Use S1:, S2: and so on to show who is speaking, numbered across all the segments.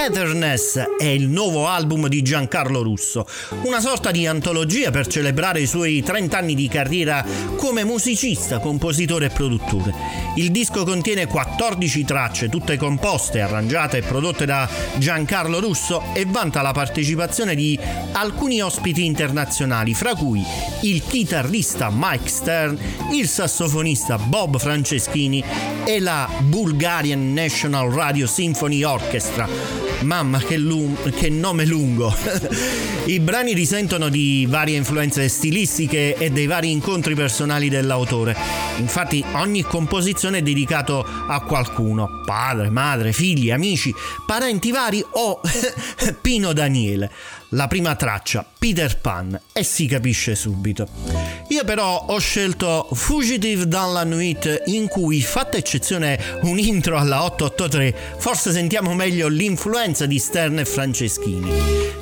S1: Togetherness è il nuovo album di Giancarlo Russo, una sorta di antologia per celebrare i suoi 30 anni di carriera come musicista, compositore e produttore. Il disco contiene 14 tracce, tutte composte, arrangiate e prodotte da Giancarlo Russo e vanta la partecipazione di alcuni ospiti internazionali, fra cui il chitarrista Mike Stern, il sassofonista Bob Franceschini e la Bulgarian National Radio Symphony Orchestra Mamma che, lung- che nome lungo! I brani risentono di varie influenze stilistiche e dei vari incontri personali dell'autore. Infatti ogni composizione è dedicato a qualcuno, padre, madre, figli, amici, parenti vari o Pino Daniele. La prima traccia, Peter Pan, e si capisce subito. Io però ho scelto Fugitive dans la Nuit in cui, fatta eccezione un intro alla 883, forse sentiamo meglio l'influenza di Stern e Franceschini.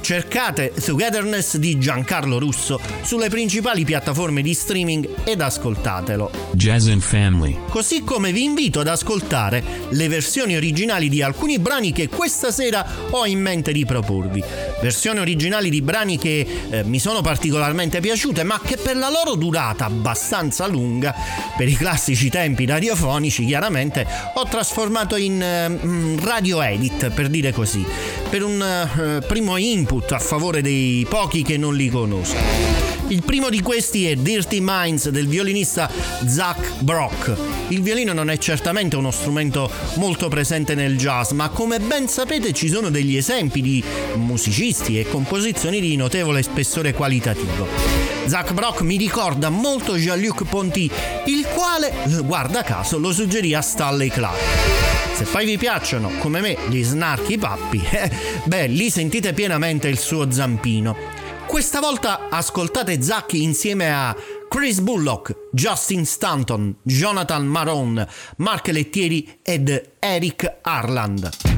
S1: Cercate Togetherness di Giancarlo Russo sulle principali piattaforme di streaming ed ascoltatelo.
S2: Jazz and Family.
S1: Così come vi invito ad ascoltare le versioni originali di alcuni brani che questa sera ho in mente di proporvi. Versioni originali di brani che eh, mi sono particolarmente piaciute, ma che per la loro durata abbastanza lunga, per i classici tempi radiofonici, chiaramente ho trasformato in eh, radio edit, per dire così, per un eh, primo input a favore dei pochi che non li conoscono. Il primo di questi è Dirty Minds del violinista Zach Brock. Il violino non è certamente uno strumento molto presente nel jazz, ma come ben sapete ci sono degli esempi di musicisti e composizioni di notevole spessore qualitativo. Zach Brock mi ricorda molto Jean-Luc Ponty, il quale, guarda caso, lo suggerì a Stanley Clark. Se poi vi piacciono, come me, gli snarchi pappi, eh, beh, lì sentite pienamente il suo zampino. Questa volta ascoltate Zack insieme a Chris Bullock, Justin Stanton, Jonathan Maron, Mark Lettieri ed Eric Harland.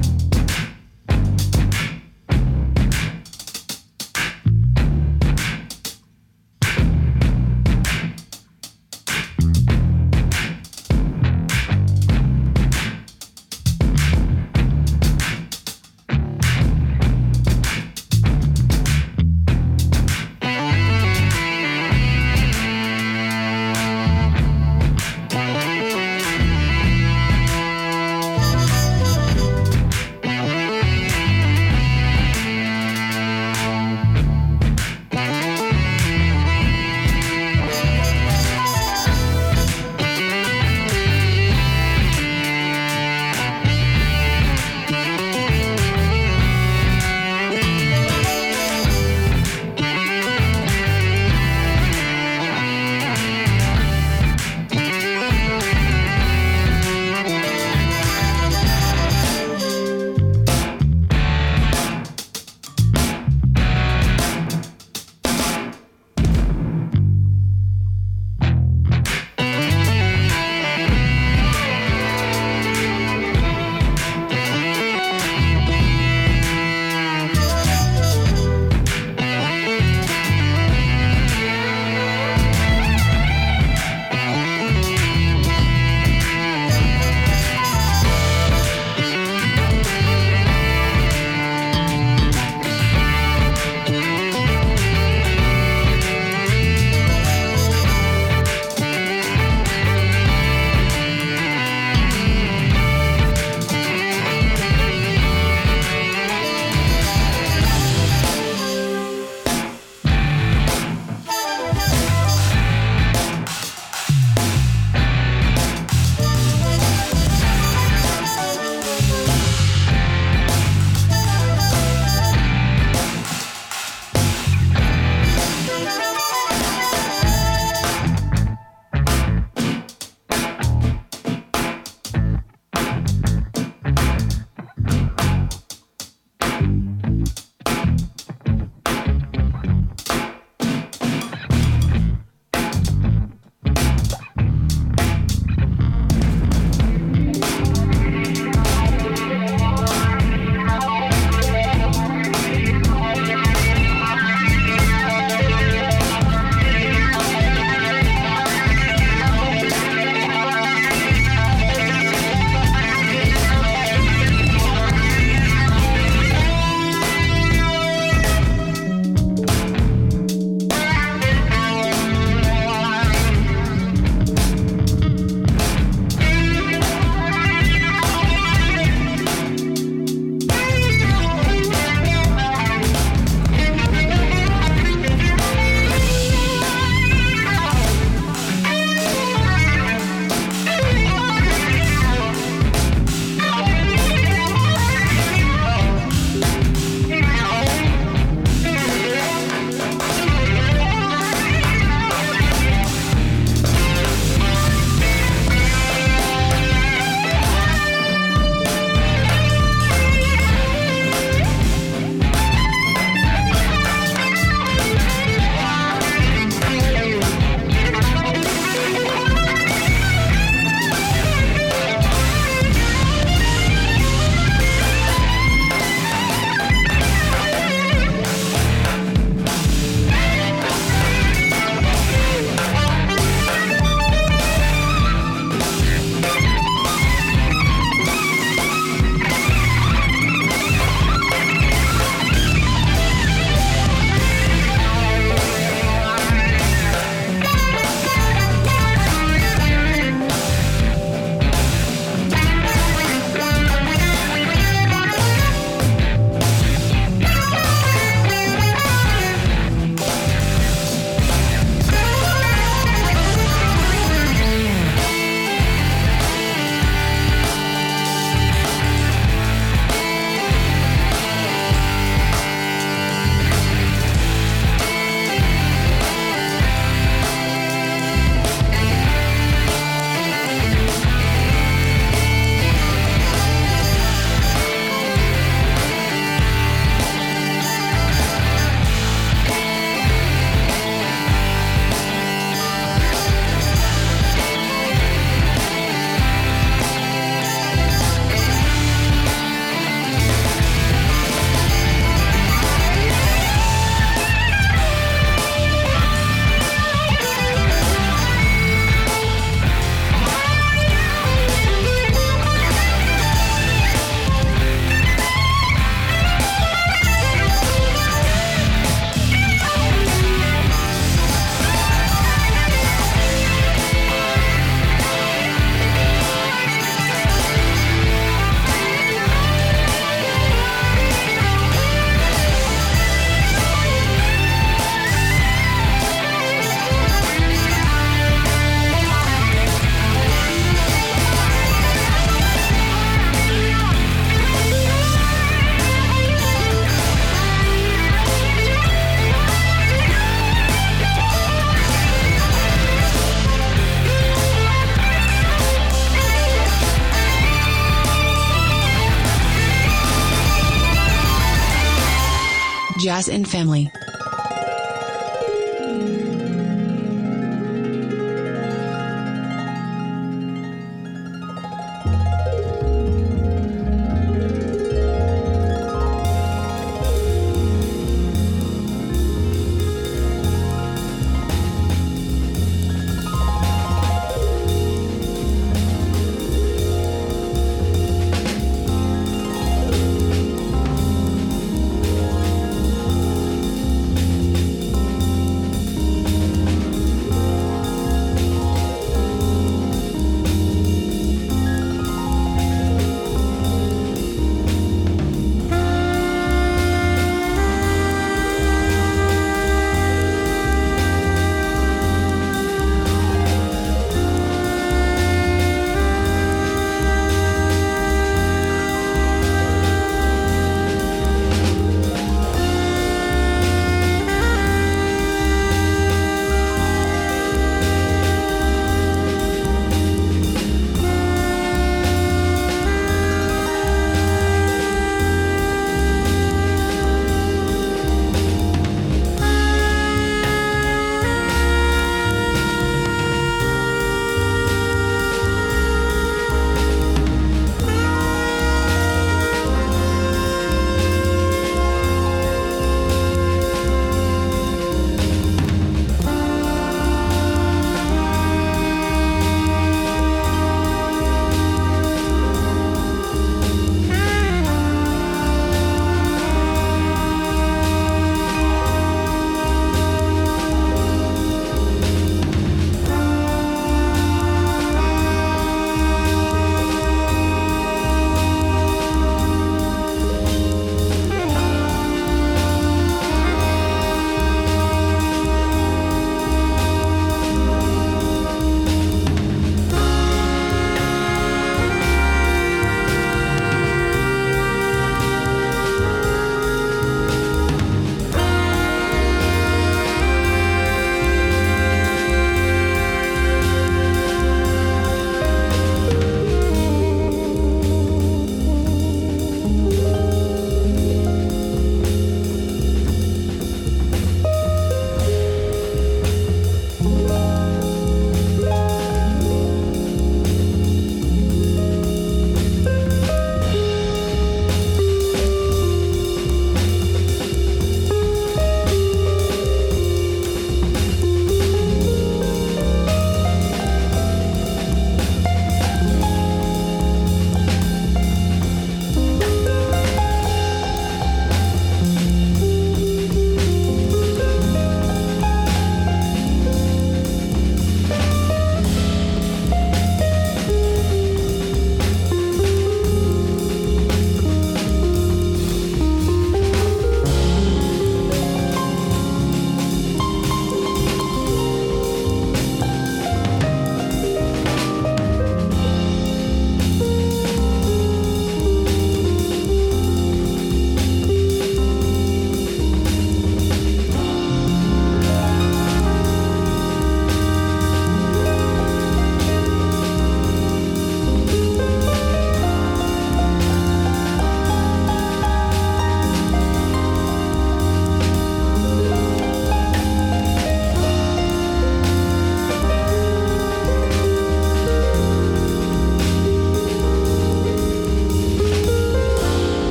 S3: Jazz in Family.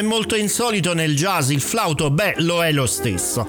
S1: È molto insolito nel jazz, il flauto, beh, lo è lo stesso.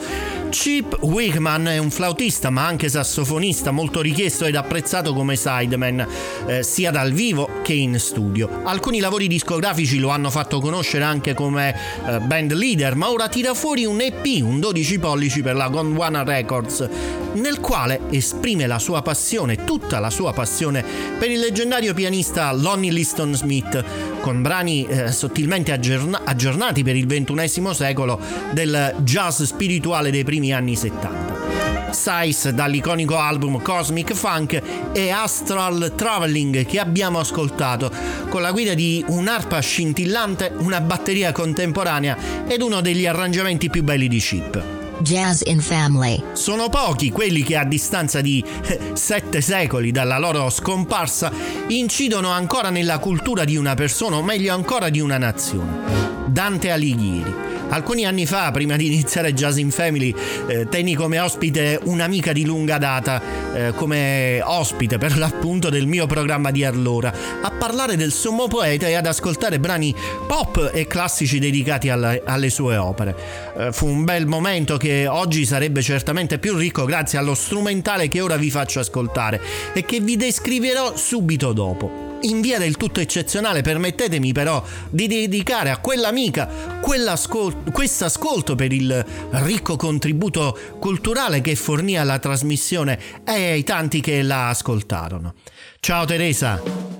S1: Chip Wickman è un flautista ma anche sassofonista molto richiesto ed apprezzato come sideman eh, sia dal vivo che in studio. Alcuni lavori discografici lo hanno fatto conoscere anche come eh, band leader ma ora tira fuori un EP, un 12 pollici per la Gondwana Records nel quale esprime la sua passione, tutta la sua passione per il leggendario pianista Lonnie Liston Smith con brani eh, sottilmente aggiorna- aggiornati per il XXI secolo del jazz spirituale dei primi primi anni 70. Size dall'iconico album Cosmic Funk e Astral Traveling che abbiamo ascoltato con la guida di un'arpa scintillante, una batteria contemporanea ed uno degli arrangiamenti più belli di Chip.
S4: Jazz in Family.
S1: Sono pochi quelli che a distanza di eh, sette secoli dalla loro scomparsa incidono ancora nella cultura di una persona o meglio ancora di una nazione. Dante Alighieri Alcuni anni fa, prima di iniziare Jazz in Family, eh, tenni come ospite un'amica di lunga data, eh, come ospite per l'appunto del mio programma di allora, a parlare del sommo poeta e ad ascoltare brani pop e classici dedicati alle, alle sue opere. Eh, fu un bel momento che oggi sarebbe certamente più ricco grazie allo strumentale che ora vi faccio ascoltare e che vi descriverò subito dopo in via del tutto eccezionale, permettetemi però di dedicare a quell'amica questo ascolto per il ricco contributo culturale che fornì alla trasmissione e ai tanti che la ascoltarono. Ciao Teresa!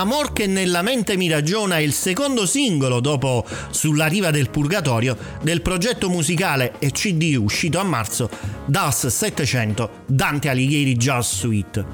S1: Amor che nella mente mi ragiona è il secondo singolo dopo Sulla riva del purgatorio del progetto musicale e CD uscito a marzo DAS 700 Dante Alighieri Jazz Suite.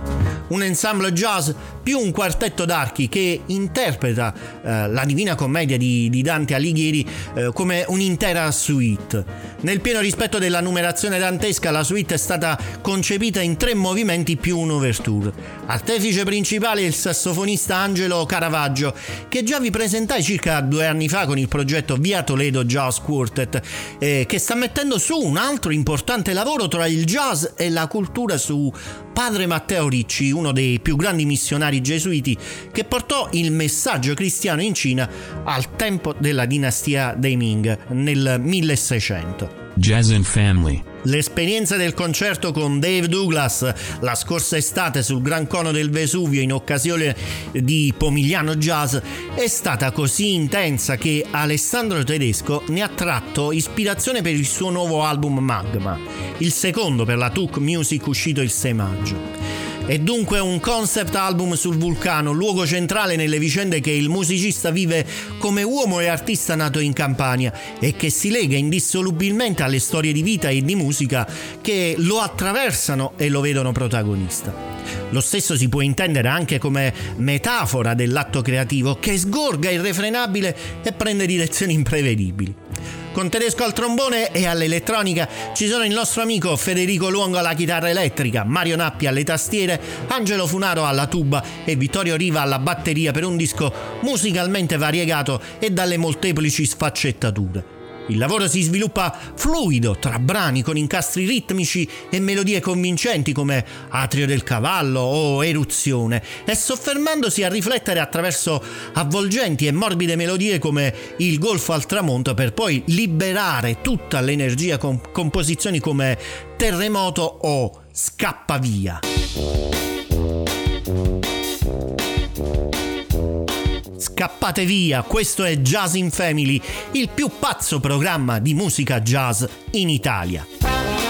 S1: Un ensemble jazz più un quartetto d'archi che interpreta eh, la Divina Commedia di, di Dante Alighieri eh, come un'intera suite. Nel pieno rispetto della numerazione dantesca la suite è stata concepita in tre movimenti più un'ouverture. Artefice principale è il sassofonista Angelo Caravaggio, che già vi presentai circa due anni fa con il progetto Via Toledo Jazz Quartet, eh, che sta mettendo su un altro importante lavoro tra il jazz e la cultura su padre Matteo Ricci, uno dei più grandi missionari gesuiti che portò il messaggio cristiano in Cina al tempo della dinastia dei Ming nel 1600.
S2: Jazz and Family.
S1: L'esperienza del concerto con Dave Douglas la scorsa estate sul Gran Cono del Vesuvio in occasione di Pomigliano Jazz è stata così intensa che Alessandro Tedesco ne ha tratto ispirazione per il suo nuovo album Magma, il secondo per la Tuk Music uscito il 6 maggio. È dunque un concept album sul vulcano, luogo centrale nelle vicende che il musicista vive come uomo e artista nato in Campania e che si lega indissolubilmente alle storie di vita e di musica che lo attraversano e lo vedono protagonista. Lo stesso si può intendere anche come metafora dell'atto creativo che sgorga irrefrenabile e prende direzioni imprevedibili. Con tedesco al trombone e all'elettronica ci sono il nostro amico Federico Luongo alla chitarra elettrica, Mario Nappi alle tastiere, Angelo Funaro alla tuba e Vittorio Riva alla batteria per un disco musicalmente variegato e dalle molteplici sfaccettature. Il lavoro si sviluppa fluido tra brani con incastri ritmici e melodie convincenti come Atrio del cavallo o Eruzione e soffermandosi a riflettere attraverso avvolgenti e morbide melodie come Il golfo al tramonto per poi liberare tutta l'energia con composizioni come Terremoto o Scappa via. Scappate via, questo è Jazz in Family, il più pazzo programma di musica jazz in Italia.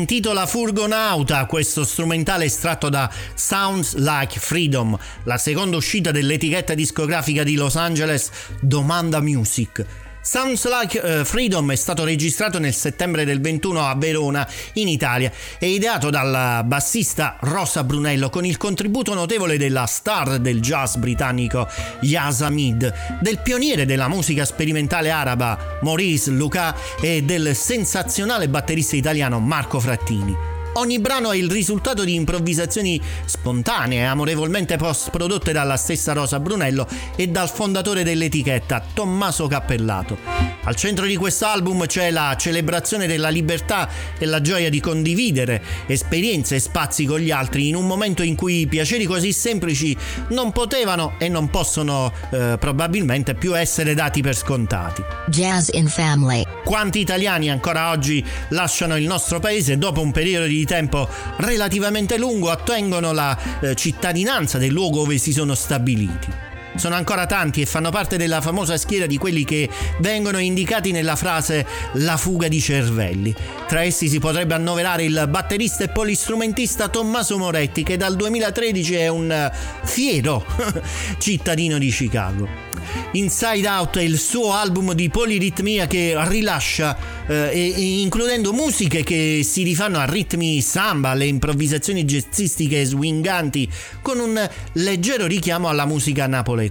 S1: Intitola Furgonauta, questo strumentale estratto da Sounds Like Freedom, la seconda uscita dell'etichetta discografica di Los Angeles Domanda Music. Sounds Like uh, Freedom è stato registrato nel settembre del 21 a Verona, in Italia, e ideato dal bassista Rosa Brunello con il contributo notevole della star del jazz britannico Yas Hamid, del pioniere della musica sperimentale araba Maurice Luca e del sensazionale batterista italiano Marco Frattini. Ogni brano è il risultato di improvvisazioni spontanee, amorevolmente post-prodotte dalla stessa Rosa Brunello e dal fondatore dell'etichetta, Tommaso Cappellato. Al centro di questo album c'è la celebrazione della libertà e la gioia di condividere esperienze e spazi con gli altri in un momento in cui piaceri così semplici non potevano e non possono eh, probabilmente più essere dati per scontati.
S4: Jazz in Family.
S1: Quanti italiani ancora oggi lasciano il nostro paese dopo un periodo di tempo relativamente lungo, ottengono la eh, cittadinanza del luogo dove si sono stabiliti? Sono ancora tanti e fanno parte della famosa schiera di quelli che vengono indicati nella frase la fuga di cervelli. Tra essi si potrebbe annoverare il batterista e polistrumentista Tommaso Moretti che dal 2013 è un fiero cittadino di Chicago. Inside Out è il suo album di poliritmia che rilascia eh, includendo musiche che si rifanno a ritmi samba, alle improvvisazioni jazzistiche swinganti con un leggero richiamo alla musica napoletana.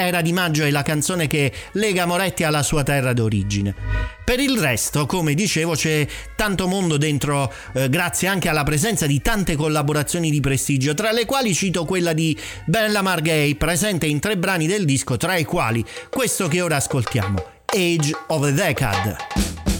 S1: Era di maggio è la canzone che lega Moretti alla sua terra d'origine. Per il resto, come dicevo, c'è tanto mondo dentro, eh, grazie anche alla presenza di tante collaborazioni di prestigio, tra le quali cito quella di Bella Margay, presente in tre brani del disco, tra i quali questo che ora ascoltiamo, Age of a Decade.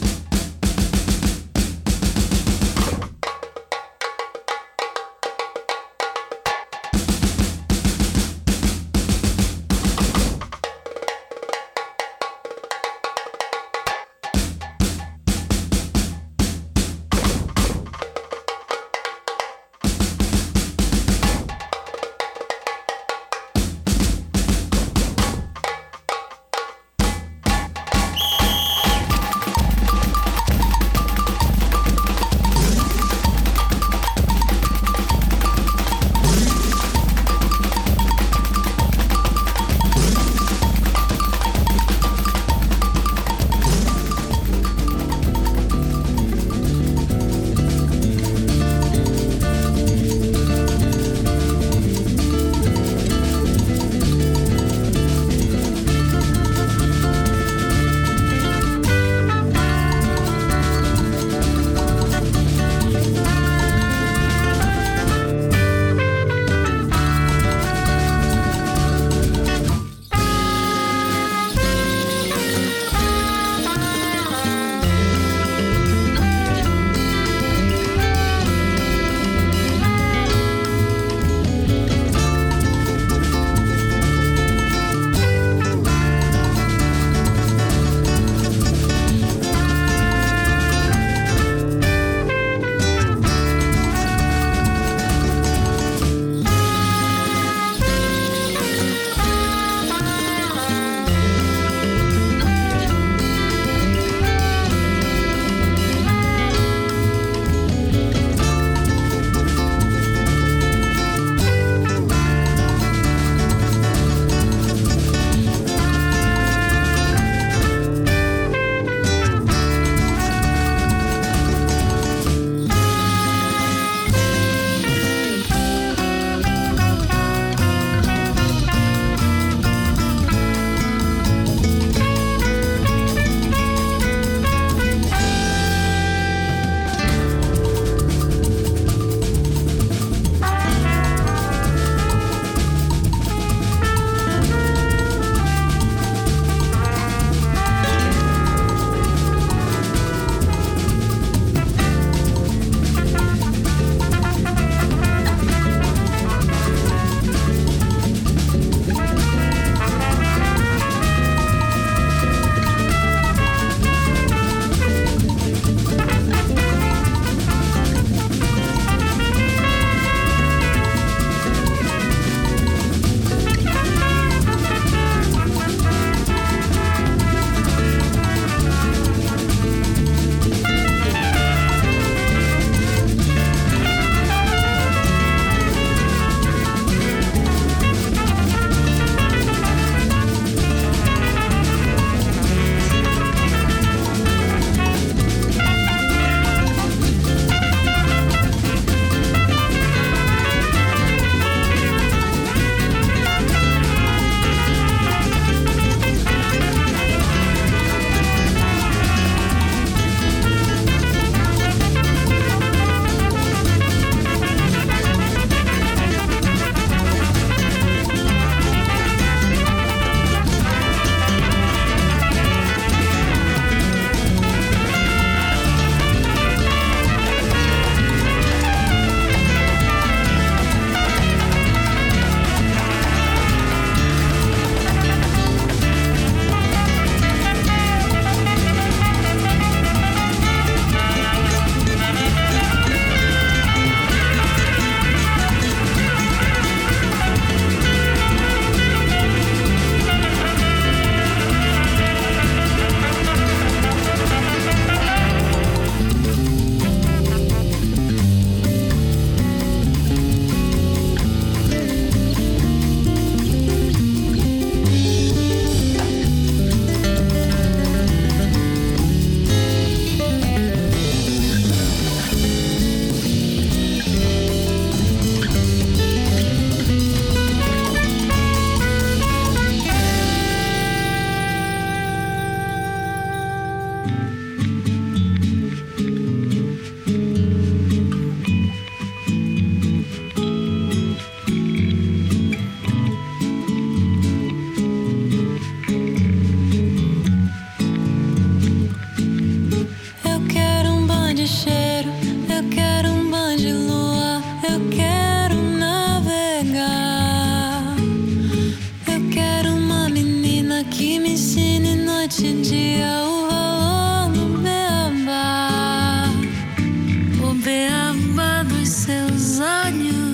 S1: dos seus olhos.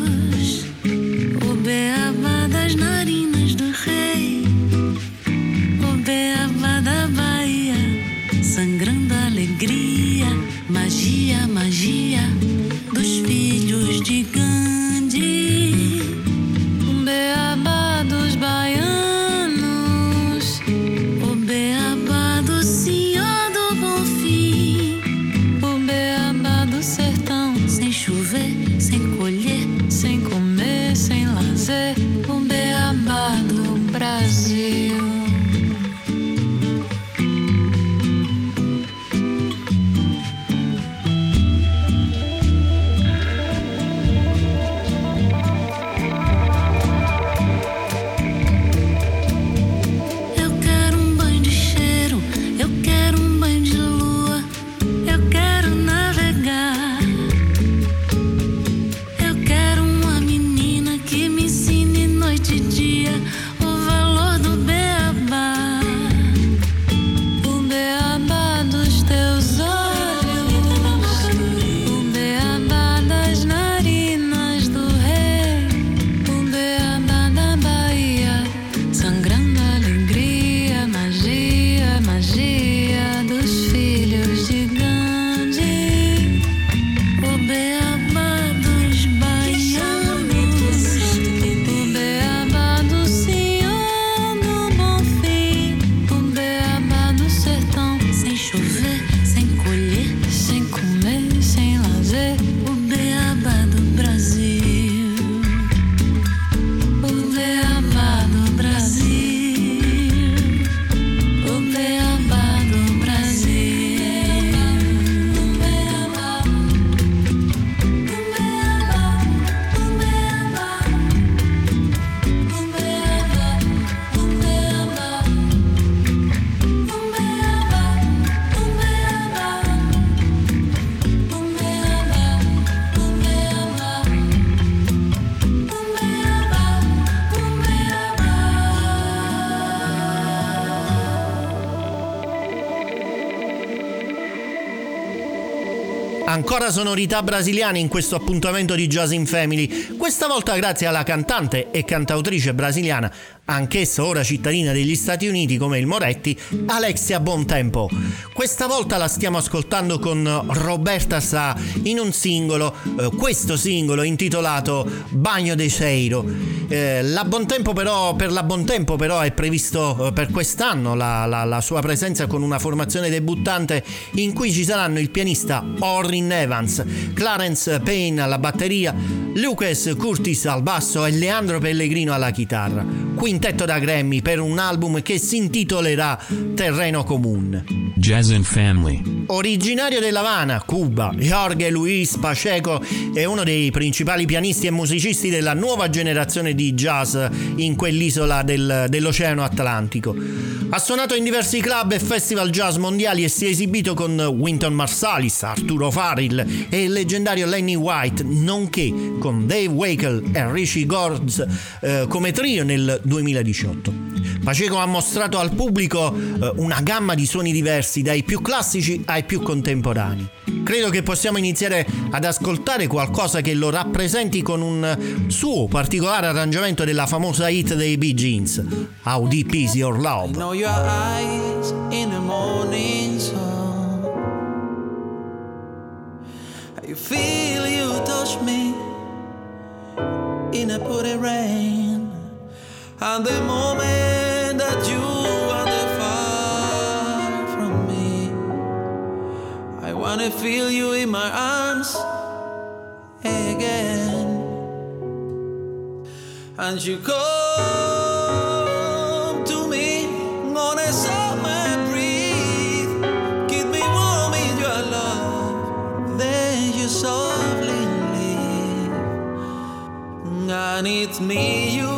S1: Ancora sonorità brasiliane in questo appuntamento di Jazz in Family, questa volta grazie alla cantante e cantautrice brasiliana anch'essa ora cittadina degli Stati Uniti come il Moretti, Alexia Bontempo. Questa volta la stiamo ascoltando con Roberta Sa in un singolo, eh, questo singolo intitolato Bagno de Seiro. Eh, la Bontempo però, per la Bontempo però è previsto eh, per quest'anno la, la, la, sua presenza con una formazione debuttante in cui ci saranno il pianista Orrin Evans, Clarence Payne alla batteria, Lucas Curtis al basso e Leandro Pellegrino alla chitarra. Quintetto da Grammy per un album che si intitolerà Terreno Comune.
S2: Jazz and Family.
S1: Originario dell'Havana, Cuba, Jorge Luis Pacheco è uno dei principali pianisti e musicisti della nuova generazione di jazz in quell'isola del, dell'Oceano Atlantico. Ha suonato in diversi club e festival jazz mondiali e si è esibito con Winton Marsalis, Arturo Farrell e il leggendario Lenny White, nonché con Dave Wakel e Richie Gords eh, come trio nel 2000. 2018. Paceco ha mostrato al pubblico eh, una gamma di suoni diversi, dai più classici ai più contemporanei. Credo che possiamo iniziare ad ascoltare qualcosa che lo rappresenti con un suo particolare arrangiamento della famosa hit dei Bee Gees, How Deep Is Your Love. I know your eyes in the morning sun. You feel you touch me in a putting rain. And the moment that you are far from me, I wanna feel you in my arms again. And you come It's me you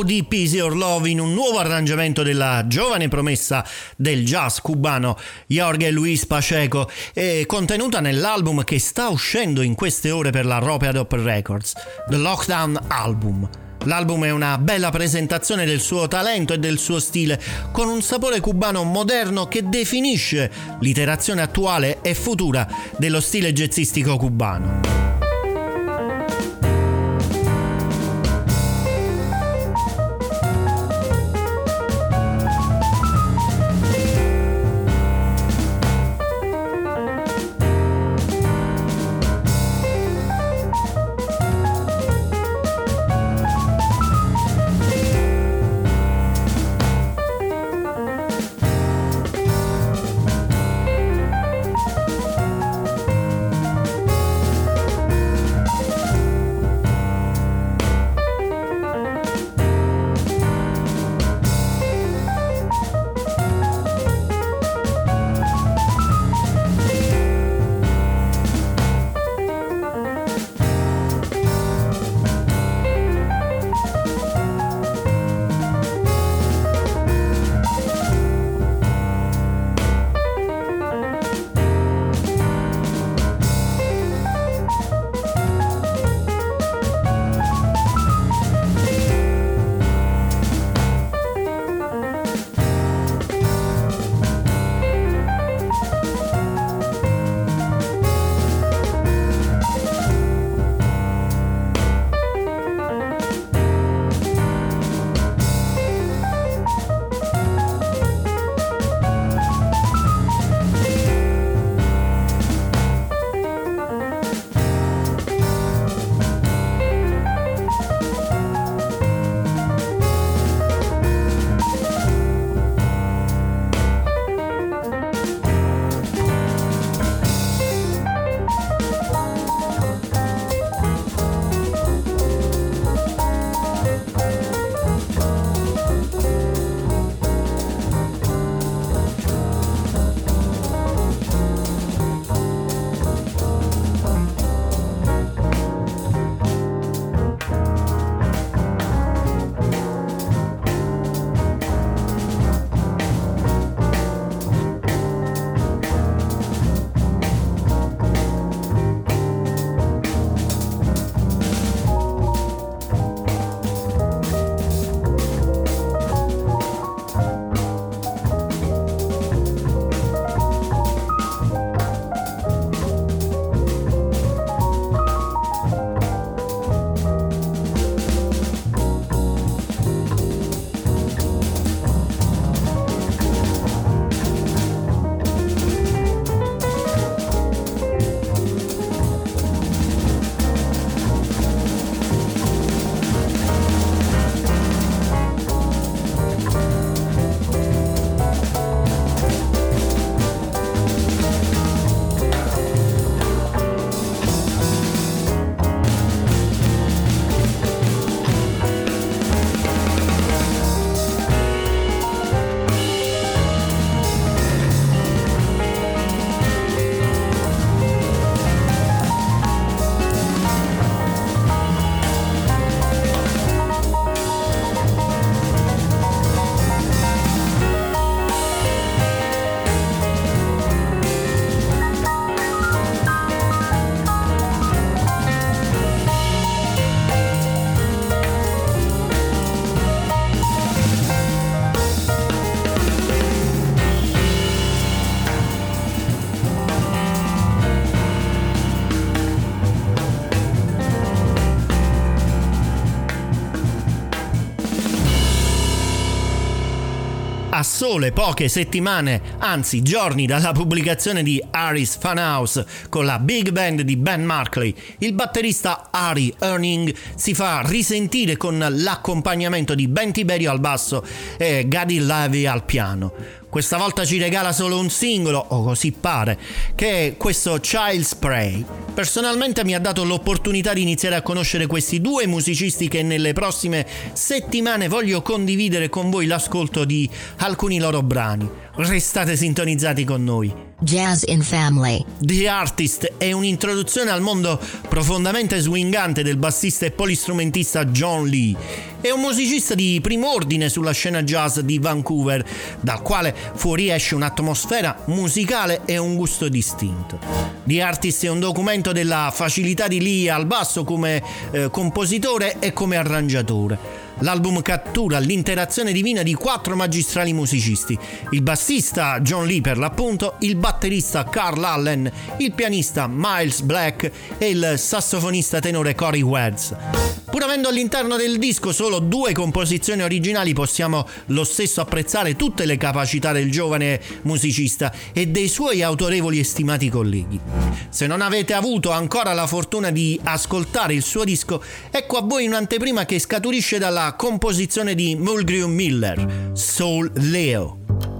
S1: How Deep Is Your Love in un nuovo arrangiamento della giovane promessa del jazz cubano Jorge Luis Pacheco e contenuta nell'album che sta uscendo in queste ore per la Rope Up Records, The Lockdown Album. L'album è una bella presentazione del suo talento e del suo stile, con un sapore cubano moderno che definisce l'iterazione attuale e futura dello stile jazzistico cubano. A sole poche settimane, anzi giorni dalla pubblicazione di Harris Funhouse con la big band di Ben Markley, il batterista Harry Erning si fa risentire con l'accompagnamento di Ben Tiberio al basso e Gadi Levy al piano. Questa volta ci regala solo un singolo, o così pare, che è questo Child's Spray. Personalmente mi ha dato l'opportunità di iniziare a conoscere questi due musicisti che nelle prossime settimane voglio condividere con voi l'ascolto di alcuni loro brani. Restate sintonizzati con noi.
S4: Jazz in Family.
S1: The Artist è un'introduzione al mondo profondamente swingante del bassista e polistrumentista John Lee. È un musicista di primo ordine sulla scena jazz di Vancouver, dal quale fuoriesce un'atmosfera musicale e un gusto distinto. The Artist è un documento della facilità di Lee al basso come eh, compositore e come arrangiatore. L'album cattura l'interazione divina di quattro magistrali musicisti, il bassista John Lee per l'appunto, il batterista Carl Allen, il pianista Miles Black e il sassofonista tenore Corey Wertz. Pur avendo all'interno del disco solo due composizioni originali possiamo lo stesso apprezzare tutte le capacità del giovane musicista e dei suoi autorevoli e stimati colleghi. Se non avete avuto ancora la fortuna di ascoltare il suo disco, ecco a voi un'anteprima che scaturisce dalla composizione di Mulgrew Miller, Soul Leo.